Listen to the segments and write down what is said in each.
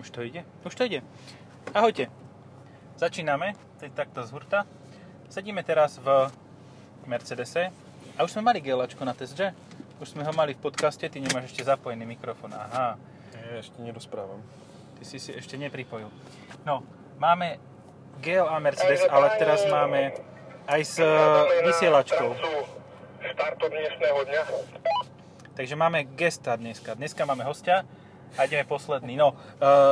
Už to ide? Už to ide. Ahojte. Začíname, teď takto z hurta. Sedíme teraz v Mercedese a už sme mali gelačko na test, že? Už sme ho mali v podcaste, ty nemáš ešte zapojený mikrofón. Aha, Ja ešte nerozprávam. ty si si ešte nepripojil. No, máme GLA Mercedes, ale teraz máme aj s eh, vysielačkou. Štartu dnešného dňa. Takže máme gesta dneska. Dneska máme hostia a ideme posledný. No, uh,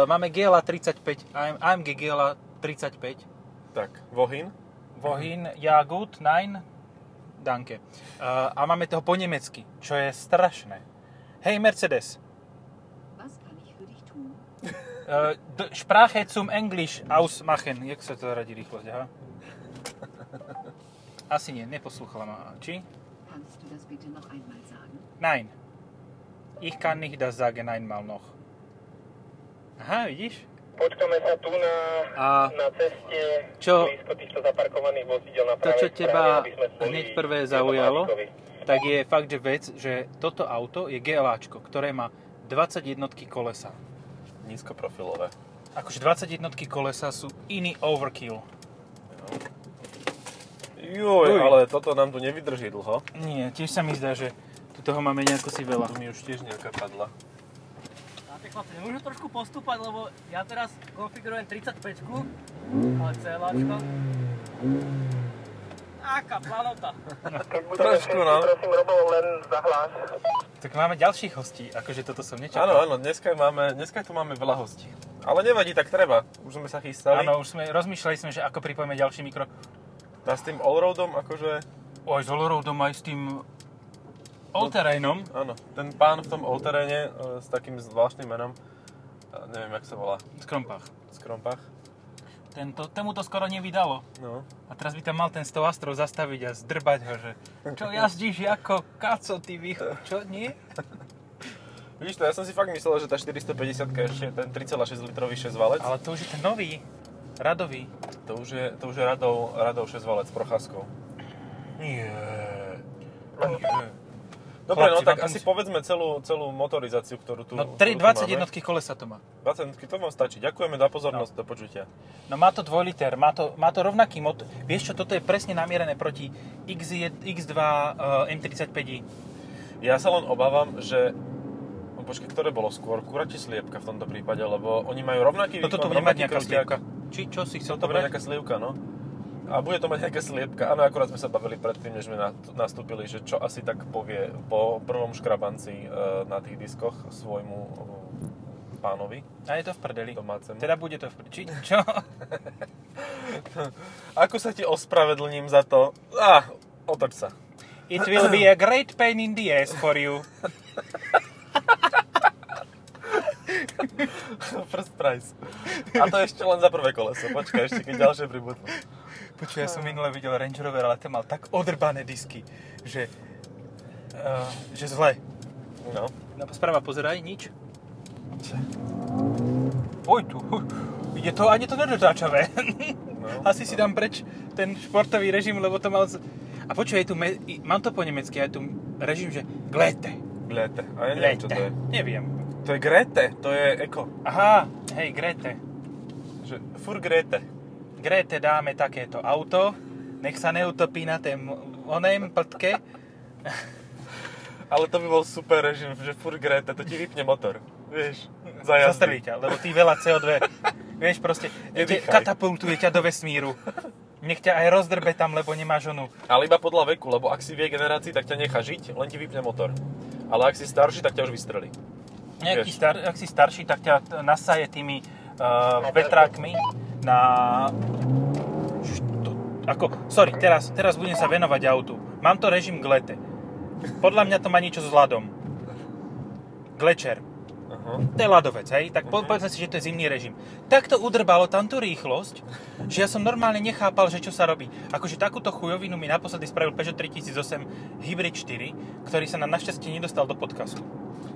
máme GLA 35, AM, AMG GLA 35. Tak, Vohin. Wohin, ja gut, nein, danke. Uh, a máme toho po nemecky, čo je strašné. Hej Mercedes, Was kann ich für dich tun? uh, d- Sprache zum Englisch ausmachen. Jak sa to radí rýchlosť, aha? Asi nie, neposlúchala ma. Či? Kannst du das bitte noch einmal sagen? Nein. Ich kann nicht das sagen einmal noch. Aha, vidíš? Počkáme sa tu na, A na ceste čo- blízko týchto zaparkovaných vozidel na To, čo teba hneď prvé zaujalo, tak je fakt, že vec, že toto auto je GLAčko, ktoré má 21 kolesa. Nízkoprofilové. Akože 21 kolesa sú iný overkill. Joj, Uj. ale toto nám tu nevydrží dlho. Nie, tiež sa mi zdá, že tu toho máme nejako si veľa. Tu mi už tiež nejaká padla. Tak chlapci, nemôžu trošku postúpať, lebo ja teraz konfigurujem 35 ale celáčko. Aká planota. Trošku, no. prosím, Robo, len zahlás. Tak máme ďalších hostí, akože toto som nečakal. Áno, áno, dneska, máme, dneska tu máme veľa hostí. Ale nevadí, tak treba. Už sme sa chystali. Áno, už sme, rozmýšľali sme, že ako pripojíme ďalší mikro. A s tým allroadom, akože... Oj, s Allroadom aj s tým all-terrainom. Áno, ten pán v tom allteréne e, s takým zvláštnym menom, e, neviem, jak sa volá, V Krompách. z Krompach. Tento, tomu to skoro nevydalo. No. A teraz by tam mal ten 100 Astrov zastaviť a zdrbať ho, že čo jazdíš ako kaco, ty vych... Čo, nie? Vidíš to, ja som si fakt myslel, že tá 450 je ešte ten 3,6 litrový 6 valec. Ale to už je ten nový, radový. To už je, to už je radov, radov 6 valec s procházkou. Nie. Dobre, Chlapci, no tak to asi musí- povedzme celú, celú motorizáciu, ktorú tu, No 3, ktorú tu 21 máme. kolesa to má. 20 to vám stačí. Ďakujeme za pozornosť, do počutia. No má to 2 liter, má to, má to rovnaký motor. Vieš čo, toto je presne namierené proti X1, X2 uh, M35i. Ja sa len obávam, že... No, počkaj, ktoré bolo skôr? Kura či sliepka v tomto prípade? Lebo oni majú rovnaký Toto tu výkon, bude mať nejaká sliepka. Či čo si chcel Toto bude nejaká slivka, no. A bude to mať nejaká sliepka. Áno, akurát sme sa bavili predtým, než sme na- nastúpili, že čo asi tak povie po prvom škrabanci e, na tých diskoch svojmu e, pánovi A je to v prdeli. domácemu. Teda bude to v prdeli. Či, čo? Ako sa ti ospravedlním za to? Ah, otoč sa. It will be a great pain in the ass for you. First price. A to ešte len za prvé koleso. Počkaj, ešte keď ďalšie pribudnú. Počuj, ja som minule videl Range Rover, ale ten mal tak odrbané disky, že, uh, že zle. No. No, správa, pozeraj, nič. Oj, tu. Ide to, ani to nedotáčavé. No. Asi si dám preč ten športový režim, lebo to mal... Z... A počuj, tu, me... mám to po nemecky, je tu režim, že glete. Glete. A ja neviem, čo to je. Neviem. To je Grete, to je Eko. Aha, hej, Grete. Že fur Grete. Grete dáme takéto auto, nech sa neutopí na tém onem pltke. Ale to by bol super režim, že fur Grete, to ti vypne motor. Vieš, za jazdy. Zastrelí ťa, lebo ty veľa CO2, vieš proste, te, katapultuje ťa do vesmíru. Nech ťa aj rozdrbe tam, lebo nemáš onu. Ale iba podľa veku, lebo ak si vie generácii, tak ťa nechá žiť, len ti vypne motor. Ale ak si starší, tak ťa už vystrelí. Nejaký star, ak si starší, tak ťa nasaje tými uh, vetrákmi na... Što, ako, sorry, teraz, teraz budem sa venovať autu. Mám to režim glete. Podľa mňa to má niečo s ľadom. Glečer. Aha. To je ľadovec, hej? Tak po, povedzme si, že to je zimný režim. Tak to udrbalo tam tú rýchlosť, že ja som normálne nechápal, že čo sa robí. Akože takúto chujovinu mi naposledy spravil Peugeot 3008 Hybrid 4, ktorý sa nám našťastie nedostal do podcastu.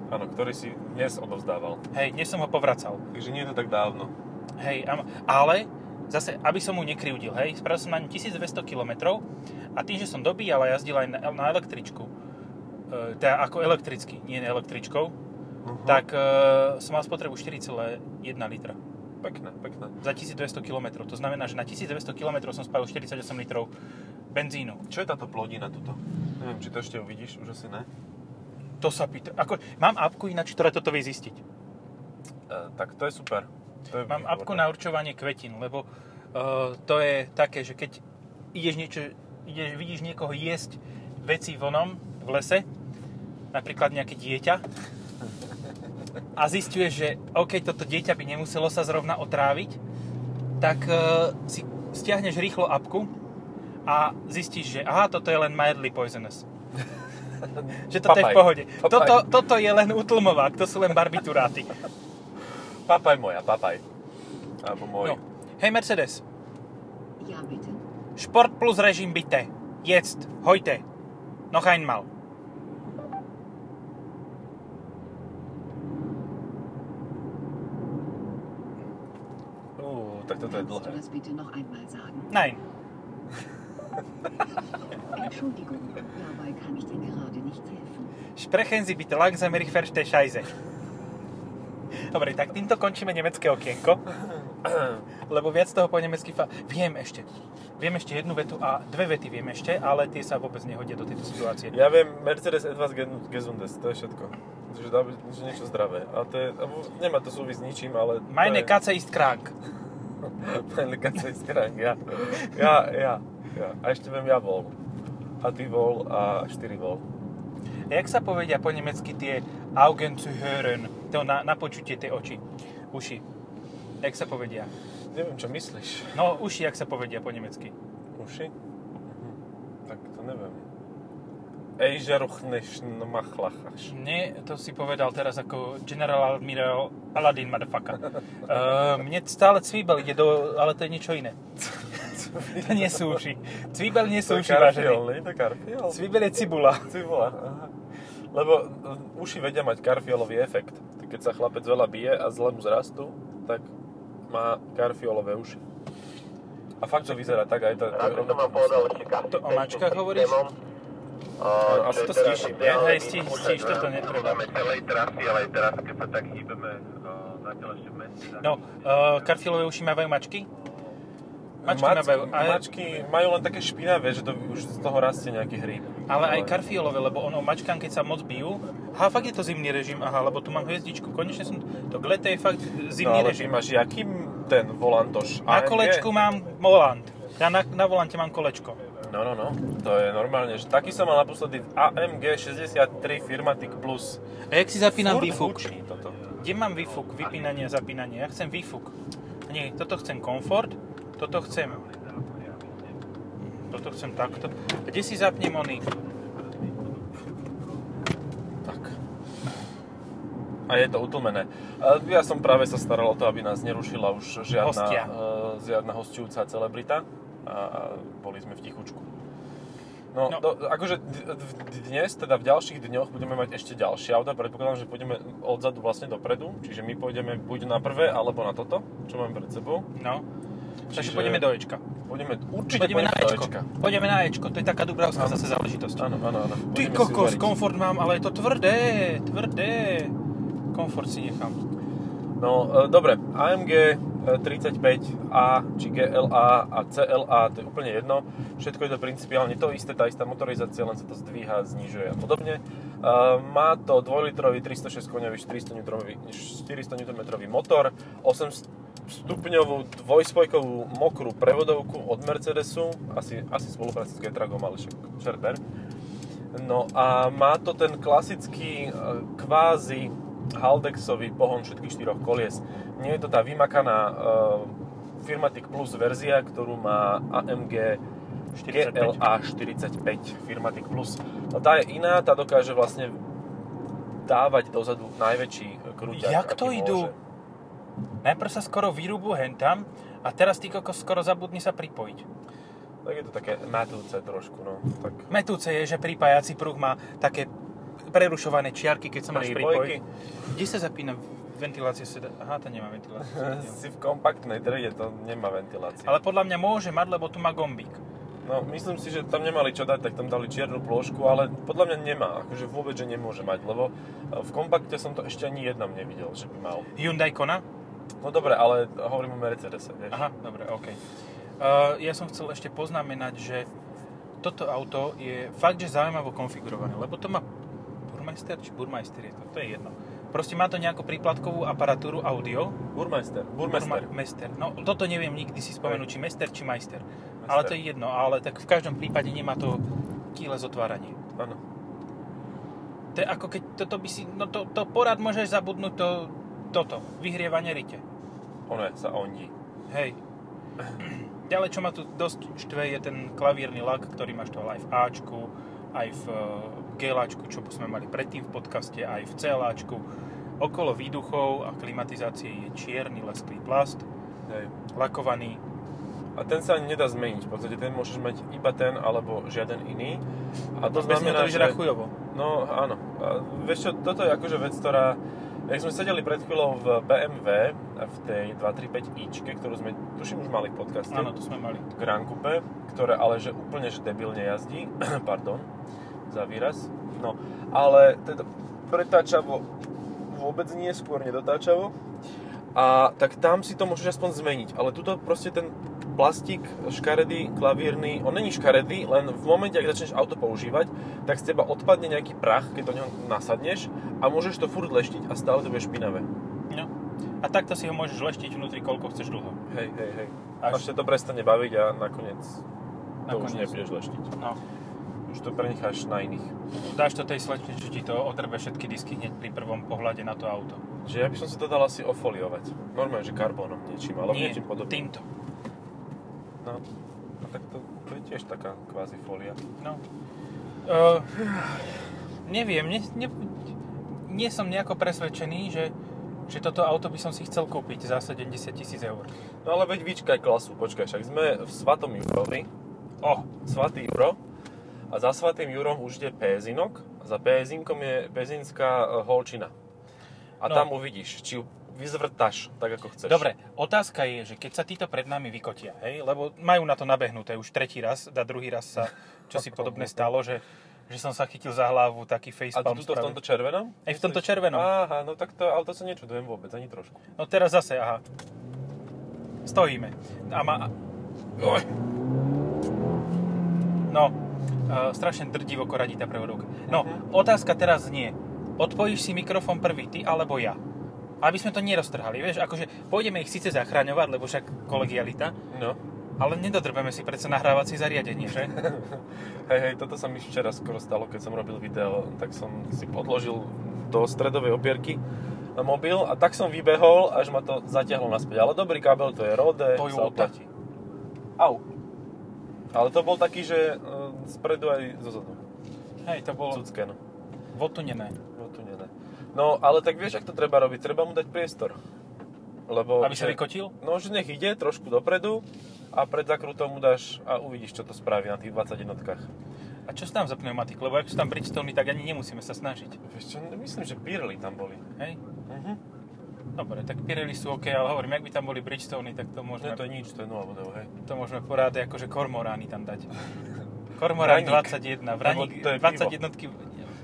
Áno, ktorý si dnes odovzdával. Hej, dnes som ho povracal. Takže nie je to tak dávno. Hej, ale zase, aby som mu nekryudil, hej, spravil som na ňu 1200 km a tým, že som dobíjal a jazdil aj na, na električku, e, teda ako elektricky, nie električkou, Uh-huh. tak e, som mal spotrebu 4,1 litra Pekné, pekné. za 1200 km. To znamená, že na 1200 km som spalil 48 litrov benzínu. Čo je táto plodina tuto? Neviem, či to ešte uvidíš, už asi ne. To sa pýta. Ako, mám apku ináč, ktorá toto vie zistiť. E, tak to je super. To je Mám výborné. apku na určovanie kvetín, lebo uh, to je také, že keď ideš niečo, ideš, vidíš niekoho jesť veci vonom v lese, napríklad nejaké dieťa, a zistuješ, že OK, toto dieťa by nemuselo sa zrovna otráviť, tak uh, si stiahneš rýchlo apku a zistíš, že aha, toto je len mildly poisonous. že toto je v Papaj. pohode. Papaj. Toto, toto je len utlmovák, to sú len barbituráty. Papaj moja, papaj. Alebo môj. No. Hej Mercedes, Ja, bitte. Sport plus Režim bitte. Jetzt, heute. Noch einmal. Ú, tak toto je dlhé. Nein. Entschuldigung, dabei kann ich dir gerade nicht helfen. Sprechen Sie bitte langsam, ich verstehe Scheiße. Dobre, tak týmto končíme nemecké okienko. Lebo viac toho po nemecky fa... Viem ešte. Viem ešte jednu vetu a dve vety viem ešte, ale tie sa vôbec nehodia do tejto situácie. Ja viem Mercedes Gen- Gesundes, to je všetko. Že, dá, že niečo zdravé. A to je, nemá to súvisť s ničím, ale... Meine je- Katze ist krank. Meine Katze ist krank, ja. Ja, ja, ja. A ešte viem ja vol. A ty vol a 4 vol. Jak sa povedia po nemecky tie Augen zu hören? To na, na počutie tie oči. Uši. Jak sa povedia? Neviem, čo myslíš. No, uši, jak sa povedia po nemecky. Uši? Mhm. Tak to neviem. Ejžeruchneš machlachaš. Nie, to si povedal teraz ako General Admiral Aladdin, motherfucker. Uh, mne stále cvíbel ide do... Ale to je niečo iné. to nie sú uši. Cvíbel nie To sú je uši, karfiol, vážený. nie? To je karfiol. Cvíbel je cibula. Cibula, aha. Lebo uh, uši vedia mať karfiolový efekt. Keď sa chlapec veľa bije a zle mu zrastú, tak má karfiolové uši. A fakt to vyzerá tak aj tá... Rád by som vám povedal ešte. To o mačkách hovoríš? No, asi to stíš. Hej, stíš, stíš, toto netreba. Máme celej trasy, ale aj teraz, keď sa tak hýbeme uh, zatiaľ ešte v meste. No, uh, karfiolové uši mávajú mačky? Mačky Mačky, mávajú. A, mačky majú len také špinavé, že to už z toho rastie nejaký hríb. ale aj karfiolové, lebo ono mačkám, keď sa moc bijú, aha, fakt je to zimný režim, aha, lebo tu mám hviezdičku, konečne som, to k lete je fakt No zimný ale ty režim. máš jaký ten volantoš? Na kolečku mám volant. Ja na, na volante mám kolečko. No, no, no. To je normálne, že taký som mal naposledy v AMG 63 Firmatic Plus. A jak si zapínam Furt výfuk? hučí toto. Kde mám výfuk? Vypínanie a zapínanie. Ja chcem výfuk. Nie, toto chcem komfort, toto chcem... Toto chcem takto. A kde si zapnem oný? Tak. A je to utlmené. Ja som práve sa staral o to, aby nás nerušila už žiadna, Hostia. uh, žiadna hostujúca celebrita. A, boli sme v tichučku. No, No. Do, akože dnes, teda v ďalších dňoch budeme mať ešte ďalšie auta. Predpokladám, že pôjdeme odzadu vlastne dopredu. Čiže my pôjdeme buď na prvé, alebo na toto, čo máme pred sebou. No. Takže Čiže- pôjdeme do Ečka. Pôjdeme, určite Pôjdeme na Ečko. Ečka. Pôjdeme na Ečko. To je taká dubravská zase záležitosť. Áno, áno, áno. Ty kokos, komfort mám, ale je to tvrdé, tvrdé. Komfort si nechám. No, e, dobre, AMG e, 35A, či GLA a CLA, to je úplne jedno. Všetko je to principiálne to isté, tá istá motorizácia, len sa to zdvíha, znižuje a podobne. E, Má to 2-litrový 306 koňový 400 Nm, 400 Nm motor, 8 stupňovú dvojspojkovú mokrú prevodovku od Mercedesu, asi, asi spolupráci s Getragom, ale však čerber. No a má to ten klasický e, kvázi Haldexový pohon všetkých štyroch kolies. Nie je to tá vymakaná uh, Firmatic Plus verzia, ktorú má AMG 45. GLA 45 Firmatic Plus. No tá je iná, tá dokáže vlastne dávať dozadu najväčší krúťak. Jak to idú? môže. Najprv sa skoro vyrúbu hentam a teraz ty kokos skoro zabudni sa pripojiť. Tak je to také matúce trošku, no. Tak Metúce je, že pripájací pruh má také prerušované čiarky, keď sa máš pripojiť. Kde sa zapína ventilácia seda? Aha, to nemá ventiláciu. si v kompaktnej triede, to nemá ventiláciu. Ale podľa mňa môže mať, lebo tu má gombík. No, myslím si, že tam nemali čo dať, tak tam dali čiernu plôžku, ale podľa mňa nemá, akože vôbec, že nemôže mať, lebo v kompakte som to ešte ani jednom nevidel, že by mal. Hyundai Kona? No dobre, ale hovorím o Mercedese, vieš. Aha, dobre, OK. Uh, ja som chcel ešte poznamenať, že toto auto je fakt, že zaujímavo konfigurované, lebo to má Burmeister, či Burmeister je to, to je jedno. Proste má to nejakú príplatkovú aparatúru audio. Burmeister, Burmeister. Burmeister. No, toto neviem nikdy si spomenúť, či Mester, či Meister. Ale to je jedno, ale tak v každom prípade nemá to kýle zotváranie. Áno. To je ako keď toto by si, no to, to porad môžeš zabudnúť to, toto, vyhrievanie rite. Ono sa ondí. Hej. Ďalej, čo ma tu dosť štve, je ten klavírny lak, ktorý máš to aj v Ačku, aj v e, G-láčku, čo sme mali predtým v podcaste, aj v C-láčku. Okolo výduchov a klimatizácie je čierny lesklý plast, Hej. lakovaný. A ten sa nedá zmeniť, v podstate ten môžeš mať iba ten alebo žiaden iný. A to neho znamená, to vyzerá chujovo. No áno. A vieš čo, toto je akože vec, ktorá... Jak sme sedeli pred chvíľou v BMW, v tej 235ičke, ktorú sme, tuším, už mali v podcaste. Áno, to sme mali. Grand Coupe, ktoré ale že úplne že debilne jazdí. Pardon za výraz. No, ale teda pretáčavo vôbec nie, skôr nedotáčavo. A tak tam si to môžeš aspoň zmeniť. Ale tuto proste ten plastik škaredý, klavírny, on není škaredý, len v momente, ak začneš auto používať, tak z teba odpadne nejaký prach, keď do neho nasadneš a môžeš to furt leštiť a stále to bude špinavé. No. A takto si ho môžeš leštiť vnútri, koľko chceš dlho. Hej, hej, hej. Až- Až, to prestane baviť a nakoniec to už Nakoniec. nebudeš leštiť. No. Už to prenecháš na iných. Dáš to tej slečne, že ti to otrbe všetky disky hneď pri prvom pohľade na to auto. Že ja by som si to dal asi ofoliovať. Normálne, že karbónom niečím, alebo Nie, niečím podobným. týmto. No. A tak to, to je tiež taká kvázi folia. No. Uh, neviem, nie, nie, nie som nejako presvedčený, že, že toto auto by som si chcel kúpiť za 70 tisíc eur. No ale veď vyčkaj klasu, počkaj, však sme v Svatom Jurovi. O, Svatý Juro. A za Svatým Jurom už ide Pézinok. A za Pézinkom je Pézinská e, holčina. A No. tam uvidíš, či vyzvrtaš tak, ako chceš. Dobre, otázka je, že keď sa títo pred nami vykotia, hej, lebo majú na to nabehnuté už tretí raz, a druhý raz sa čo si podobné stalo, že, že som sa chytil za hlavu, taký A facepalm tu v spravil. tomto červenom? Aj v tomto červenom. Aha, no tak to auto sa nečudujem vôbec, ani trošku. No teraz zase, aha. Stojíme. A ma... Oj. No, uh, strašne drdivo radí tá prevodovka. No, Mhm. otázka teraz znie. Odpojíš si mikrofón prvý, ty alebo ja? Aby sme to neroztrhali, vieš, akože pôjdeme ich síce zachraňovať, lebo však kolegialita, No. Ale nedodrbeme si predsa nahrávacie zariadenie, že? Hej, hej, toto sa mi včera skoro stalo, keď som robil video, tak som si podložil do stredovej opierky mobil a tak som vybehol, až ma to zatiahlo naspäť. Ale dobrý kábel to je, Rode, sa oplatí. Au. Ale to bol taký, že e, spredu aj zozadu. Hej, to bolo Cucken. votunené. No tu nie, ne. No, ale tak vieš, ak to treba robiť? Treba mu dať priestor. Lebo, Aby sa že- vykotil? No, že nech ide trošku dopredu a pred zakrutom mu dáš a uvidíš, čo to spraví na tých 20 jednotkách. A čo tam za pneumatik? Lebo ak sú tam Bridgestone, tak ani nemusíme sa snažiť. Vieš čo, myslím, že Pirelli tam boli. Hej? Mhm. Dobre, tak Pirelli sú OK, ale hovorím, ak by tam boli Bridgestone, tak to môžeme, Nie, to je nič, to je 0 bodov, hej. to môžeme poráde akože kormorány tam dať. Kormorán Vraník. 21, vraník, to je 20 jednotky,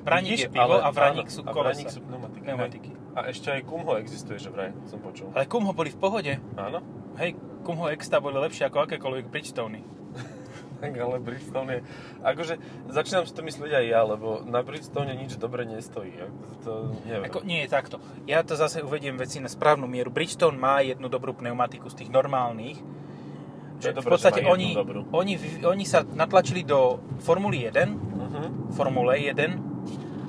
vraník Vidíš, je pivo ale- a vraník sú a kolesa. vraník sú pneumatiky. Pneumatiky. A ešte aj Kumho existuje, že vraj, som počul. Ale Kumho boli v pohode. Áno? Hej, Kumho Exta boli lepšie ako akékoľvek Bridgestone. Tak ale Bridgestone je... Akože, začínam si to myslieť aj ja, lebo na Bridgestone nič dobre nestojí. To neviem. Ako, nie je takto. Ja to zase uvediem veci na správnu mieru. Bridgestone má jednu dobrú pneumatiku z tých normálnych. To je v dobré, podstate má jednu oni, dobrú. oni, oni sa natlačili do Formuly 1, Mhm. Formule 1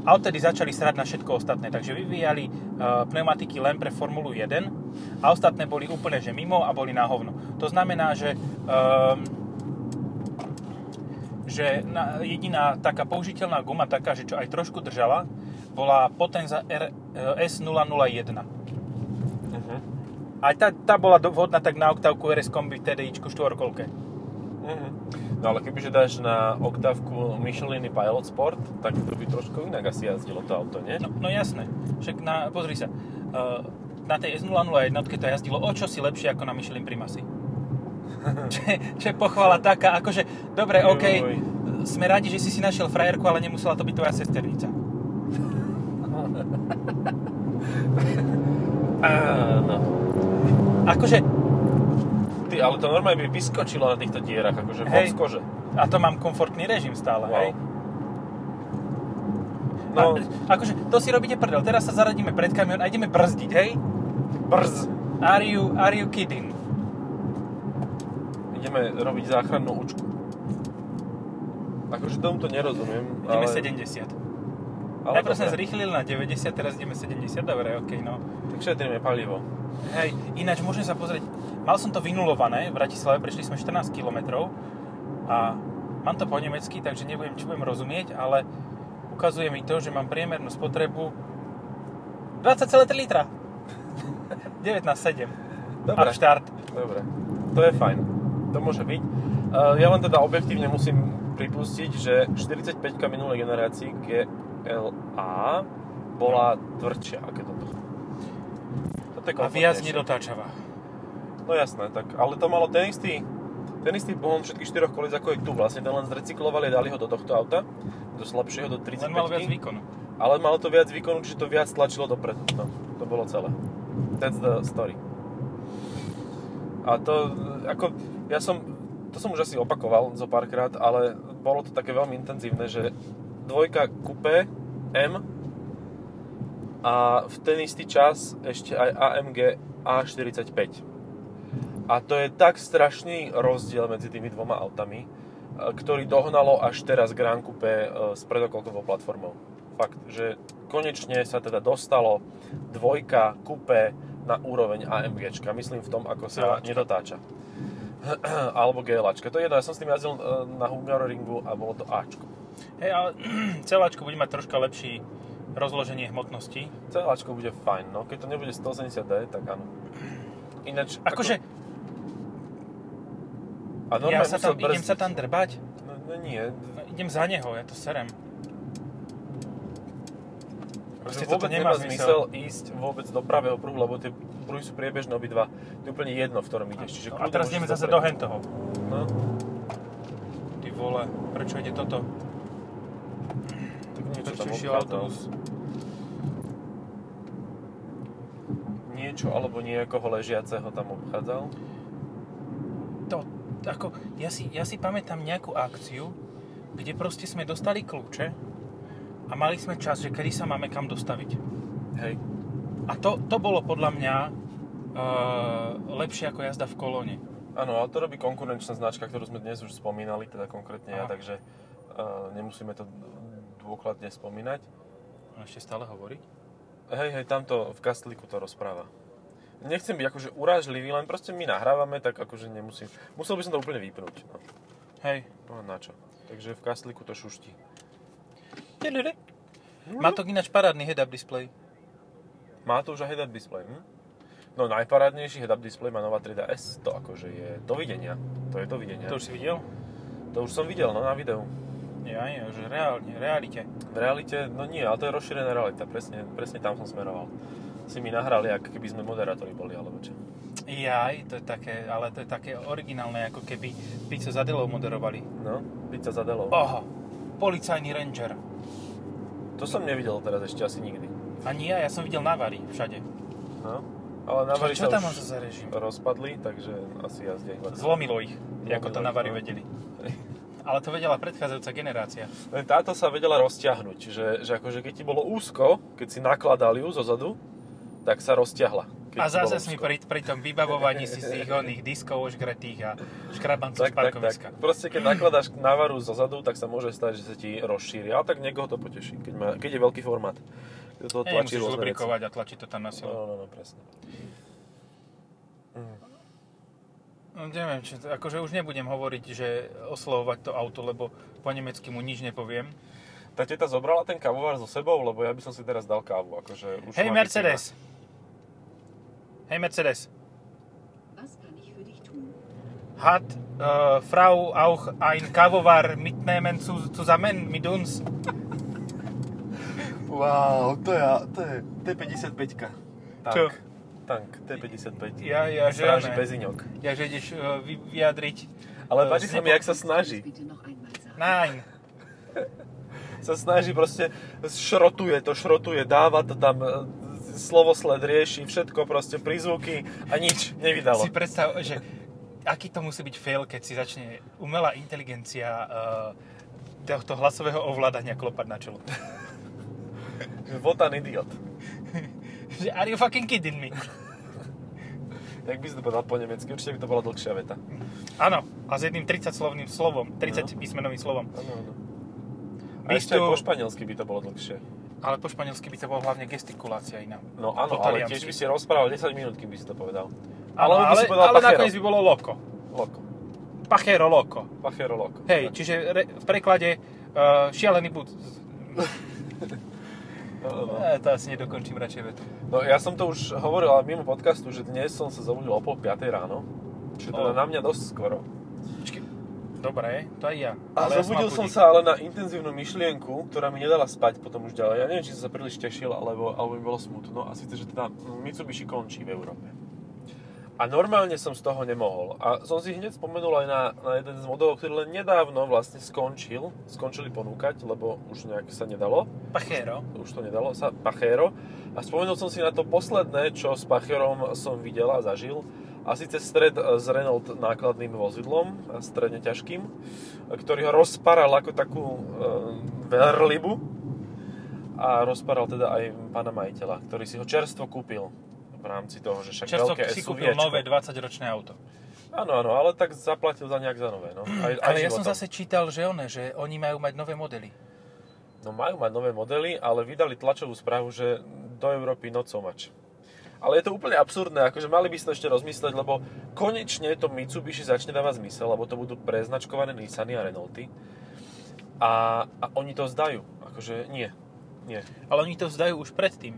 a odtedy začali srať na všetko ostatné. Takže vyvíjali uh, pneumatiky len pre Formulu 1 a ostatné boli úplne že mimo a boli na hovno. To znamená, že um, že na, jediná taká použiteľná guma, taká, že čo aj trošku držala, bola Potenza R, e, S001. Mhm. Aj tá, tá bola vhodná tak na oktávku RS Kombi TDIčku 4 Mhm. No ale kebyže dáš na oktávku Michelin Pilot Sport, tak to by trošku inak asi jazdilo to auto, nie? No, no jasné. Však na, pozri sa, uh, na tej S001 to jazdilo o čosi lepšie ako na Michelin Primasy. čo, je, čo je pochvala taká, akože, dobre, OK, sme radi, že si si našiel frajerku, ale nemusela to byť tvoja sesternica. Áno. Akože, Ty, ale to normálne by vyskočilo na týchto dierach, akože von Hej. z kože. a to mám komfortný režim stále, Wow. hej? No, A, akože, to si robíte prdel, teraz sa zaradíme pred kamión a ideme brzdiť, hej? brz. Are you, are you kidding? Ideme robiť záchrannú učku. Akože tomu to nerozumiem, Ideme ale... 70. ale Najprv sme dobre. zrýchlili na 90, teraz ideme 70, dobre, ok, no. Šetríme palivo. Hej, ináč môžem sa pozrieť, mal som to vynulované v Bratislave, prešli sme 14 km a mám to po nemecky, takže nebudem, čo budem rozumieť, ale ukazuje mi to, že mám priemernú spotrebu 20,3 litra. 19,7. Dobre. A štart. Dobre, to je fajn. To môže byť. Uh, ja len teda objektívne musím pripustiť, že 45 minulej generácii GLA bola tvrdšia ako toto. Toto je A viac nedotáčavá. No jasné, tak, ale to malo ten istý, ten istý pohon všetkých štyroch kolíc ako je tu. Vlastne ten len zrecyklovali a dali ho do tohto auta, do slabšieho, do 35 Len malo viac výkonu. ale malo to viac výkonu, čiže to viac tlačilo dopredu. No, to bolo celé. That's the story. A to, ako, ja som, to som už asi opakoval zo párkrát, ale bolo to také veľmi intenzívne, že dvojka kupé M a v ten istý čas ešte aj AMG A45. A to je tak strašný rozdiel medzi tými dvoma autami, e, ktorý dohnalo až teraz Grand Coupe e, s predokolkovou platformou. Fakt, že konečne sa teda dostalo dvojka Coupe na úroveň AMGčka. Myslím v tom, ako sa GLAčka. nedotáča. Alebo GLAčka. To je jedno, ja som s tým jazdil e, na Hungaroringu a bolo to Ačko. Hej, ale celáčko bude mať troška lepší rozloženie hmotnosti. Celáčko bude fajn, no keď to nebude 180D, tak áno. Ináč, Akože, a ja sa tam, idem sa tam drbať. No, no nie, No, idem za neho, ja to serem. Proste Proste toto nemá nemá zmysel. ísť vôbec do pravého pruhu, lebo tie pruhy sú priebežné obidva. To je úplne jedno, v ktorom ideš. Čiže No, a teraz ideme zase do hentoho. No, Ty vole, prečo ide toto? tak niečo Prečo tam išiel autobus? Niečo alebo niekoho ležiaceho tam obchádzal. To, ako, ja si, ja si pamätám nejakú akciu, kde proste sme dostali kľúče a mali sme čas, že kedy sa máme kam dostaviť. Hej. A to, to bolo podľa mňa uh, lepšie ako jazda v kolóne. Áno, ale to robí konkurenčná značka, ktorú sme dnes už spomínali, teda konkrétne ja, Aha. takže uh, nemusíme to dôkladne spomínať. On ešte stále hovorí? Hej, hej, tamto v Kastliku to rozpráva. Nechcem byť akože urážlivý, len proste my nahrávame, tak akože nemusím. Musel by som to úplne vypnúť. No, Hej. no na čo? Takže v Kastliku to šuští. Tilili. Má to ináč parádny head-up display. Má to už aj head-up display, hm? No najparádnejší head-up display má nová 3DS. To akože je dovidenia. To je dovidenia. To už si videl? to už som videl, no na videu. Ja nie, že reálne, realite. V realite, no nie, ale to je rozšírená realita. Presne, presne tam som smeroval. Si mi nahrali, ako keby sme moderátori boli, alebo čo. Jaj, to je také, ale to je také originálne, ako keby Pizza za Delou moderovali. No, pizza za delou. Oho, policajný ranger. To som nevidel teraz ešte asi nikdy. Ani ja, ja som videl Navary všade. No, ale Navary čo sa tam mám za režim? rozpadli, takže asi iba. Zlomilo ich, ako to Navary no. vedeli. Ale to vedela predchádzajúca generácia. Táto sa vedela rozťahnuť, že, že akože keď ti bolo úzko, keď si nakladal ju zo zadu, tak sa rozťahla. A zase si pri, pri tom vybavovaní si z tých oných diskov ožgretých a škrabancov z tak, tak, tak. parkoviska. Proste keď nakladáš navaru zo zadu, tak sa môže stať, že sa ti rozšíri. Ale tak niekoho to poteší, keď, má, keď je veľký formát. To tlačí musíš veci. lubrikovať a tlačiť to tam na silu. No, no, no, presne. No, neviem, či, akože už nebudem hovoriť, že oslovovať to auto, lebo po nemecky mu nič nepoviem. Tá teta zobrala ten kávovar so sebou, lebo ja by som si teraz dal kávu. Akože už Hej Mercedes! Hej Mercedes! Was kann ich für dich tun? Hat äh, Frau auch ein Kavovar mitnehmen zu, zusammen mit uns? Wow, to je, to je, to je 55 Tak. Čo? Mustang T55. Ja, ja, že Stráži beziňok. Ja, že ideš uh, vy, vyjadriť... Ale páči sa mi, jak sa snaží. Nein. Sa snaží proste, šrotuje to, šrotuje, dáva to tam, e, slovosled rieši, všetko proste, prízvuky a nič nevydalo. Si predstav, že aký to musí byť fail, keď si začne umelá inteligencia uh, tohto hlasového ovládania klopať na čelo. Votan idiot. že are you fucking kidding me? Jak by si to povedal po nemecky, určite by to bola dlhšia veta. Áno, a s jedným 30 slovným slovom, 30 písmenovým slovom. Áno, áno. A ešte aj tu- po španielsky by to bolo dlhšie. Ale po španielsky by to bolo hlavne gestikulácia iná. No áno, Po ale tiež by si rozprával 10 minút, by si to povedal. By ale, si povedal ale pachero. nakoniec by bolo loco. Loko. Pachero loco. Pachero loko. Hej, čiže re, v preklade uh, šialený bud. No, no, no. E, to asi nedokončím radšej vetu. no ja som to už hovoril ale mimo podcastu, že dnes som sa zobudil o pol 5 ráno. Čiže teda O. na mňa dosť skoro. Počkej, dobre, to aj ja. A Ale ja zobudil mám som budík. sa ale na intenzívnu myšlienku, ktorá mi nedala spať potom už ďalej. Ja neviem, či som sa príliš tešil, alebo, alebo mi bolo smutno. A síce, že teda Mitsubishi končí v Európe. A normálne som z toho nemohol. A som si hneď spomenul aj na, na jeden z modelov, ktorý len nedávno vlastne skončil. Skončili ponúkať, lebo už nejak sa nedalo. Pachero. Už to nedalo sa. Pachero. A spomenul som si na to posledné, čo s Pacherom som videl a zažil. A síce stred s Renault nákladným vozidlom, stredne ťažkým, ktorý ho rozparal ako takú e, verlibu. A rozparal teda aj pána majiteľa, ktorý si ho čerstvo kúpil v rámci toho, že však Čerstvo veľké si kúpil nové 20-ročné auto. Áno, áno, ale tak zaplatil za nejak za nové, no. Aj, aj Ale ja som životom. zase čítal, že one, že oni majú mať nové modely. No majú mať nové modely, ale vydali tlačovú správu, že do Európy not so much. Ale je to úplne absurdné, akože mali by to ešte rozmyslieť, lebo konečne to Mitsubishi začne dávať zmysel, lebo to budú preznačkované Nissany a Renaulty. A, a oni to zdajú. Akože nie. Nie. Ale oni to vzdajú už predtým.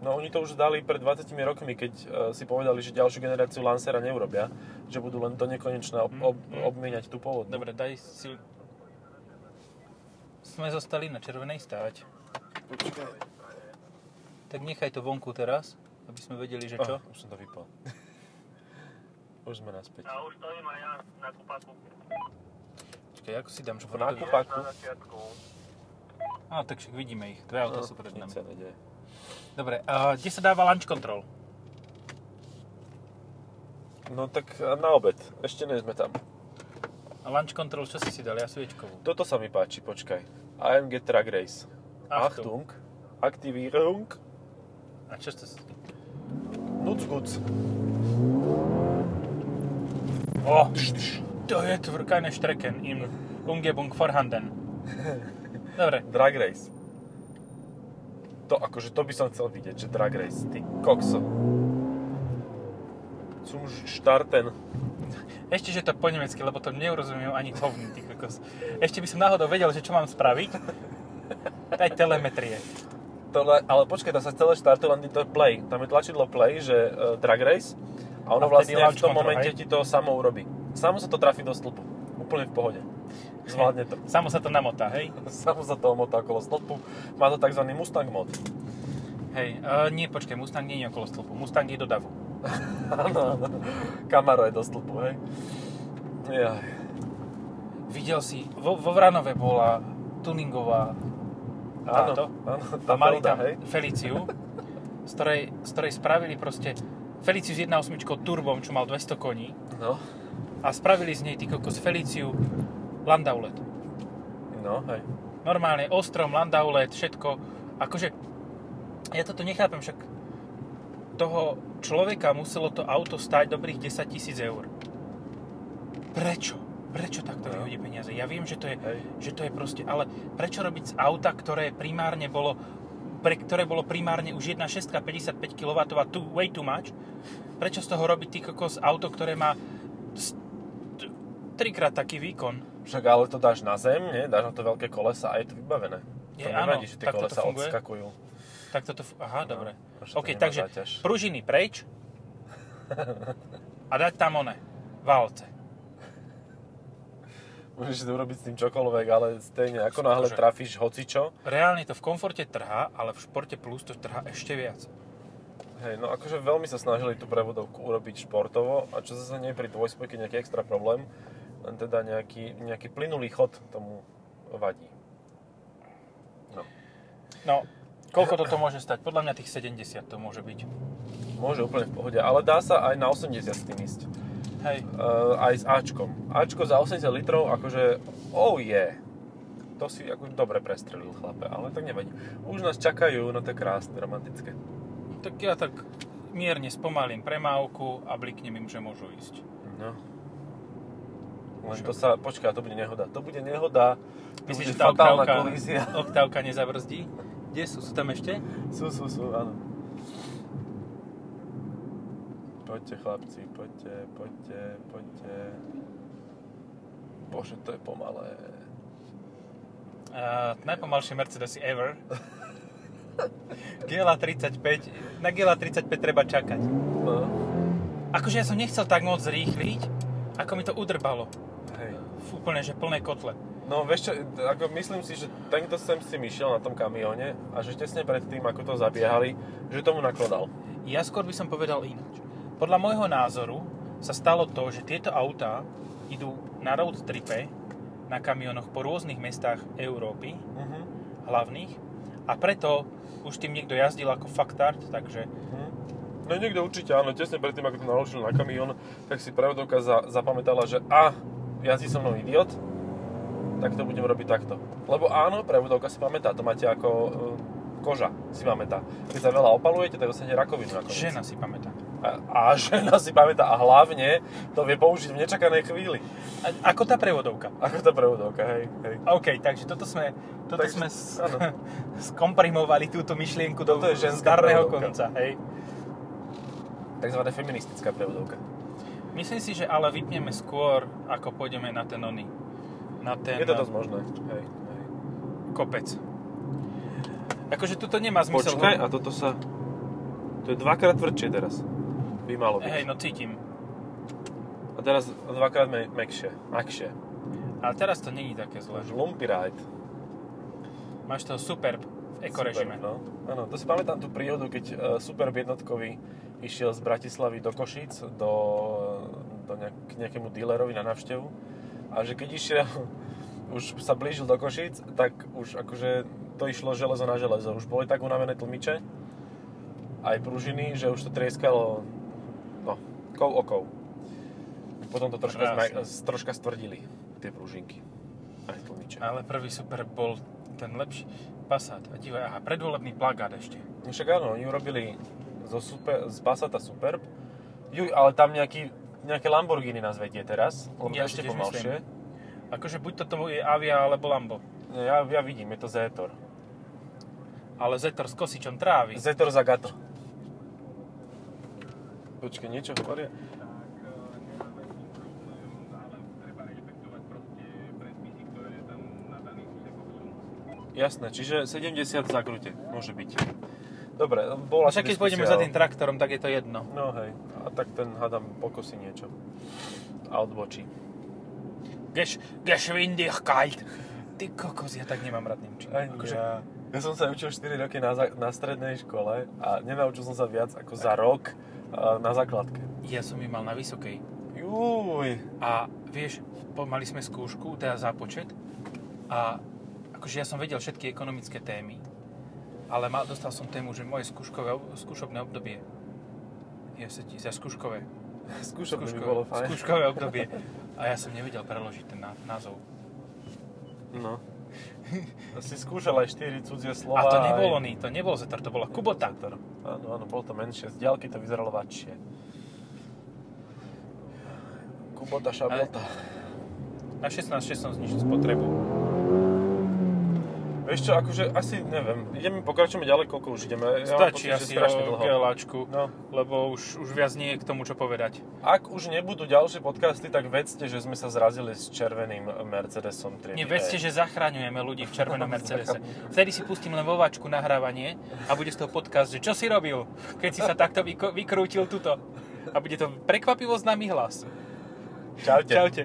No oni to už dali pred 20 rokmi, keď uh, si povedali, že ďalšiu generáciu Lancera neurobia, že budú len to nekonečné ob, ob, obmieniať tú pôvodnú. Dobre, daj si... Sme zostali na červenej stáť. Tak nechaj to vonku teraz, aby sme vedeli, že čo. Oh, už som to vypol. už sme naspäť. A už stojím aj ja na kúpaku. Počkaj, ako si dám nákupaku. Na začiatku. Á, tak však vidíme ich. Dve auta sú pred nič nami. sa nedieje. Dobre, a kde sa dáva lunch control? No tak na obed. Ešte nie sme tam. A lunch control, čo si si dal? Ja sviečkovú. Toto sa mi páči, počkaj. AMG Track Race. Achtung. Achtung. Aktivierung. A čo to... s- Nuc guc. Oh, to je tvr keine Strecken im Umgebung vorhanden. Dobre, Drag Race. To akože to by som chcel vidieť, že Drag Race. Ty kokso. Zum starten. ešte, že to po nemecky, lebo to neurozumiem ani hovný, ty kokos. Ešte by som náhodou vedel, že čo mám spraviť. Daj telemetrie. Tohle, ale počkaj, tam sa celé štartuje len to play. Tam je tlačidlo play, že uh, Drag Race. A ono A vlastne v tom momente hej? ti to samo urobí. Samo sa to trafí do stĺpu. Úplne v pohode. Zvládne to. Samo sa to namotá, hej? Samo sa to motá okolo stĺpu. Má to tzv. Mustang mod. Hej, uh, nie, počkaj, Mustang nie je okolo stĺpu. Mustang je do davu. Áno, áno. Kamaro je do stĺpu, hej. Jaj. Videl si, vo, vo Vranove bola tuningová Áno, táto. áno, a tá mali Felda, tam hej. Feliciu, z ktorej, z ktorej spravili proste Feliciu s 1.8 turbom, čo mal 200 koní No, a spravili z nej ty kokos Feliciu Landaulet. no, hej. Normálne ostrom, Landaulet, všetko. Akože, ja toto nechápem, však toho človeka muselo to auto stáť dobrých 10 tisíc eur. Prečo? Prečo takto No. vyhodí peniaze? Ja viem, že to je, Hej. že to je proste, ale prečo robiť z auta, ktoré primárne bolo pre ktoré bolo primárne už 1.6 55 kW too, way too much, prečo z toho robiť ty kokos auto, ktoré má s- t- trikrát taký výkon? Však ale to dáš na zem, nie? Dáš na to veľké kolesa a je to vybavené. Je, to áno, nevadí, že tie kolesa odskakujú. Tak toto... Aha, dobre. že to OK, takže záťaž. pružiny preč a dať tam one, válce. Môžeš to urobiť s tým čokoľvek, ale stejne, ako náhle trafíš hocičo, Reálne to v komforte trhá, ale v športe plus to trhá ešte viac. Hej, no akože veľmi sa snažili tú prevodovku urobiť športovo a čo zase nie je pri dvojspojke nejaký extra problém, len teda nejaký, nejaký plynulý chod tomu vadí. No. No, koľko toto môže stať? Podľa mňa tých 70 to môže byť. Môže úplne v pohode, ale dá sa aj na 80 s tým ísť. Hej. Uh, aj s Ačkom. Ačko za 80 litrov, akože, oh yeah. To si ako dobre prestrelil chlape, ale tak nevadí. Už nás čakajú, no to je krásne, romantické. Tak ja tak mierne spomalím premávku a bliknem im, že môžu ísť. No. Len to sa, počkaj, to bude nehoda. To bude nehoda, to Myslíš, bude fatálna oktávka, kolízia. oktávka nezabrzdí? Kde sú? Sú tam ešte? Sú, sú, sú, áno. Poďte chlapci, poďte, poďte, poďte. Bože, to je pomalé. Uh, najpomalšie Mercedesy ever. GLA 35, na GLA 35 treba čakať. No, Akože ja som nechcel tak moc rýchliť, ako mi to udrbalo. Úplne, že plné kotle. No vieš čo, ako myslím si, že ten, kto sem s tým išiel na tom kamióne a že tesne pred tým, ako to zabiehali, že tomu nakladal. Ja skôr by som povedal ináč. Podľa môjho názoru sa stalo to, že tieto autá idú na road tripe na kamionoch po rôznych mestách Európy, Uh-huh. hlavných, a preto už tým niekto jazdil ako faktart, takže No niekto určite áno, tesne pred tým, ako to naložil na kamión, tak si pravodovka za, zapamätala, že a, jazdí so mnou idiot, tak to budem robiť takto. Lebo áno, prevodovka si pamätá, to máte ako e, koža si pamätá. Keď sa veľa opalujete, tak dostanete rakovinu nakoniec. žena si pamätá. A, a žena si pamätá a hlavne to vie použiť v nečakanej chvíli. A, ako tá prevodovka. Ako tá prevodovka, hej, hej. OK, takže toto sme, toto Takže- sme s, skomprimovali túto myšlienku do Toto ženská zdarného prevodovka. konca. Hej. Takzvaná feministická prevodovka. Myslím si, že ale vypneme skôr, ako pôjdeme na ten oný. Na ten Je to dosť možné, hej, hej. kopec. Akože tuto nemá zmysel. Počkaj, a toto sa... To je dvakrát tvrdšie teraz. By malo byť. Hej, no cítim. A teraz dvakrát me- mekšie. Makšie. Ale teraz to není také zlé. Lumpy ride. Máš toho superb v ekorežime. Super, no. Áno, to si pamätám tú príhodu, keď uh, Superb jednotkový išiel z Bratislavy do Košíc, do, do nejak, k nejakému dealerovi na návštevu. A že keď išiel, už sa blížil do Košíc, tak už akože to išlo železo na železo. Už boli tak unavené tlmiče, aj pružiny, že už to trieskalo, no, kov okov. Potom to troška, zma- troška stvrdili, tie pružinky. Aj tlmiče. Ale prvý super bol ten lepší. Passat. A dívaj, aha, predvolebný plagát ešte. No však áno, oni urobili zo super, z Passata Superb. Juj, ale tam nejaký, nejaké Lamborghini nás vedie teraz, lebo Ja ešte pomalšie. Akože buď toto je Avia alebo Lambo. Ja, ja vidím, je to Zetor. Ale Zetor s kosičom trávy. Zetor Zagato. Počkaj, niečo hovoria? Jasné, čiže 70 v zakrute, môže byť. Dobre, bola Však keď pôjdeme za tým traktorom, tak je to jedno. No hej, a tak ten hádam pokosí niečo. A odbočí. Geš, Geschwindigkeit. Ty kokos, ja tak nemám rád Nemčinu. Ani Akože, ja. ja som sa učil 4 roky na, na strednej škole a nenaučil som sa viac ako za rok na základke. ja som ju mal na vysokej. Júj. A vieš, mali sme skúšku, teda zápočet. A akože ja som vedel všetky ekonomické témy. Ale mal, dostal som tému, že moje skúškové, ob- skúšobné obdobie je sa ti za skúškové. Skúšobné by bolo fajn. skúškové obdobie. A ja som nevedel preložiť ten ná- názov. No. Si skúšal aj 4 cudzie slova. A to nebol aj- to nebol Zetor, to bola Kubota. Zetor. Áno, áno, bolo to menšie. Z diaľky to vyzeralo vačšie. Kubota, šablota. Na 16-6 som znižil spotrebu. Vieš čo, akože asi neviem. Ideme, pokračujeme ďalej, koľko už ideme. Ja Stačí pocit, asi strašne dlho. geláčku, No. lebo už, už viac nie je k tomu, čo povedať. Ak už nebudú ďalšie podcasty, tak vedzte, že sme sa zrazili s červeným Mercedesom 3 Nie, vedzte, že zachraňujeme ľudí v červenom Mercedese. Vtedy si pustím len vovačku nahrávanie a bude z toho podcast, že čo si robil, keď si sa takto vyko- vykrútil tuto. A bude to prekvapivo známy hlas. Čaute. Čaute.